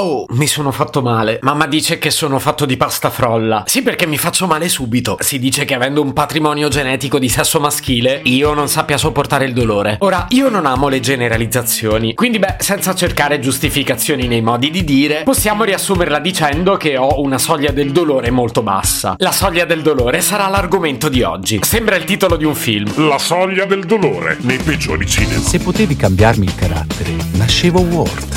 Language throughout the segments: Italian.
Oh, mi sono fatto male. Mamma dice che sono fatto di pasta frolla. Sì, perché mi faccio male subito. Si dice che avendo un patrimonio genetico di sesso maschile, io non sappia sopportare il dolore. Ora, io non amo le generalizzazioni. Quindi, beh, senza cercare giustificazioni nei modi di dire, possiamo riassumerla dicendo che ho una soglia del dolore molto bassa. La soglia del dolore sarà l'argomento di oggi. Sembra il titolo di un film. La soglia del dolore nei peggiori cinema. Se potevi cambiarmi il carattere, nascevo Ward.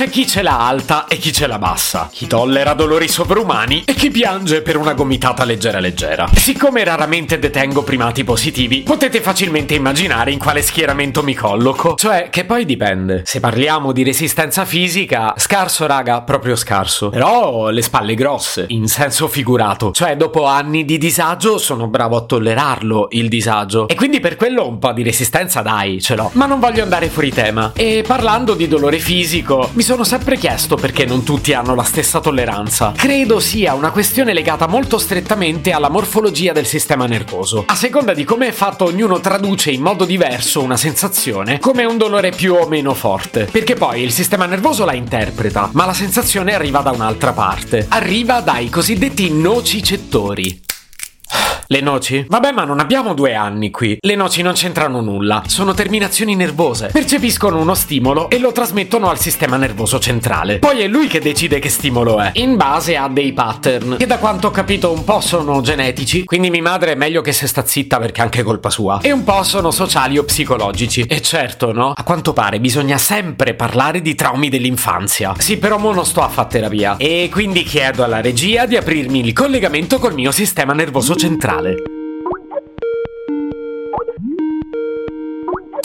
C'è chi ce l'ha alta e chi ce l'ha bassa, chi tollera dolori sovrumani e chi piange per una gomitata leggera leggera. Siccome raramente detengo primati positivi, potete facilmente immaginare in quale schieramento mi colloco. Cioè, che poi dipende. Se parliamo di resistenza fisica, scarso raga, proprio scarso. Però ho le spalle grosse, in senso figurato. Cioè, dopo anni di disagio sono bravo a tollerarlo, il disagio. E quindi per quello un po' di resistenza dai, ce l'ho. Ma non voglio andare fuori tema. E parlando di dolore fisico, mi sono sempre chiesto perché non tutti hanno la stessa tolleranza. Credo sia una questione legata molto strettamente alla morfologia del sistema nervoso. A seconda di come è fatto, ognuno traduce in modo diverso una sensazione come un dolore più o meno forte. Perché poi il sistema nervoso la interpreta, ma la sensazione arriva da un'altra parte. Arriva dai cosiddetti nocicettori. Le noci? Vabbè, ma non abbiamo due anni qui. Le noci non c'entrano nulla. Sono terminazioni nervose. Percepiscono uno stimolo e lo trasmettono al sistema nervoso centrale. Poi è lui che decide che stimolo è, in base a dei pattern, che da quanto ho capito un po' sono genetici, quindi mia madre è meglio che se sta zitta perché è anche colpa sua, e un po' sono sociali o psicologici. E certo, no? A quanto pare bisogna sempre parlare di traumi dell'infanzia. Sì, però mo non sto a fare terapia. E quindi chiedo alla regia di aprirmi il collegamento col mio sistema nervoso centrale. Natale.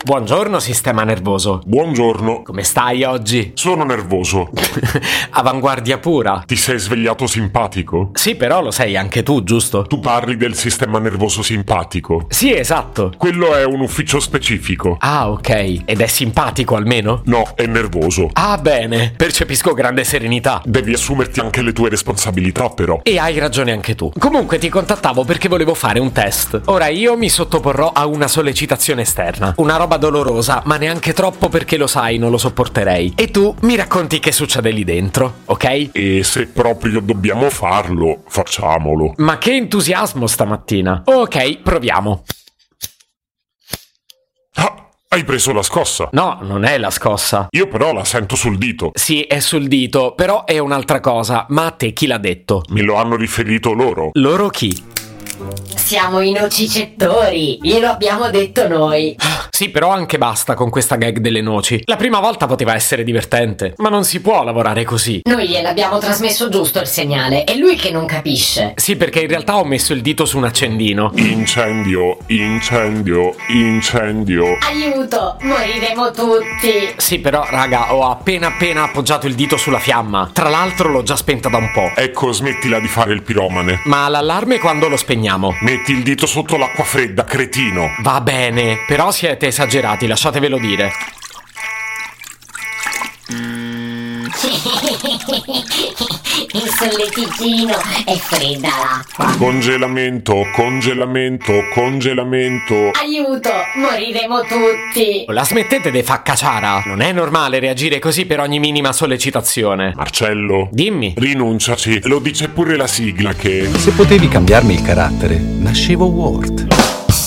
Buongiorno sistema nervoso. Buongiorno. Come stai oggi? Sono nervoso. Avanguardia pura. Ti sei svegliato simpatico? Sì, però lo sei anche tu, giusto? Tu parli del sistema nervoso simpatico. Sì, esatto. Quello è un ufficio specifico. Ah, ok. Ed è simpatico almeno? No, è nervoso. Ah, bene. Percepisco grande serenità. Devi assumerti anche le tue responsabilità, però. E hai ragione anche tu. Comunque ti contattavo perché volevo fare un test. Ora io mi sottoporrò a una sollecitazione esterna. Una roba dolorosa, ma neanche troppo perché lo sai, non lo sopporterei. E tu mi racconti che succede lì dentro, ok? E se proprio dobbiamo farlo, facciamolo. Ma che entusiasmo stamattina. Ok, proviamo. Ah, hai preso la scossa. No, non è la scossa. Io però la sento sul dito. Sì, è sul dito, però è un'altra cosa. Ma a te chi l'ha detto? Me lo hanno riferito loro. Loro chi? Siamo i nocicettori, glielo abbiamo detto noi. Sì, però anche basta con questa gag delle noci. La prima volta poteva essere divertente, ma non si può lavorare così. Noi gliel'abbiamo trasmesso giusto il segnale, è lui che non capisce. Sì, perché in realtà ho messo il dito su un accendino. Incendio, incendio, incendio. Aiuto, moriremo tutti. Sì, però, raga, ho appena appena appoggiato il dito sulla fiamma. Tra l'altro l'ho già spenta da un po'. Ecco, smettila di fare il piromane. Ma l'allarme quando lo spegniamo? Metti il dito sotto l'acqua fredda, cretino. Va bene, però siete esagerati, lasciatevelo dire. Il solleticino è fredda l'acqua. Congelamento, congelamento, congelamento. Aiuto, moriremo tutti. La smettete di fa cacciara? Non è normale reagire così per ogni minima sollecitazione. Marcello, Dimmi. rinunciaci. Lo dice pure la sigla che... Se potevi cambiarmi il carattere, nascevo Ward.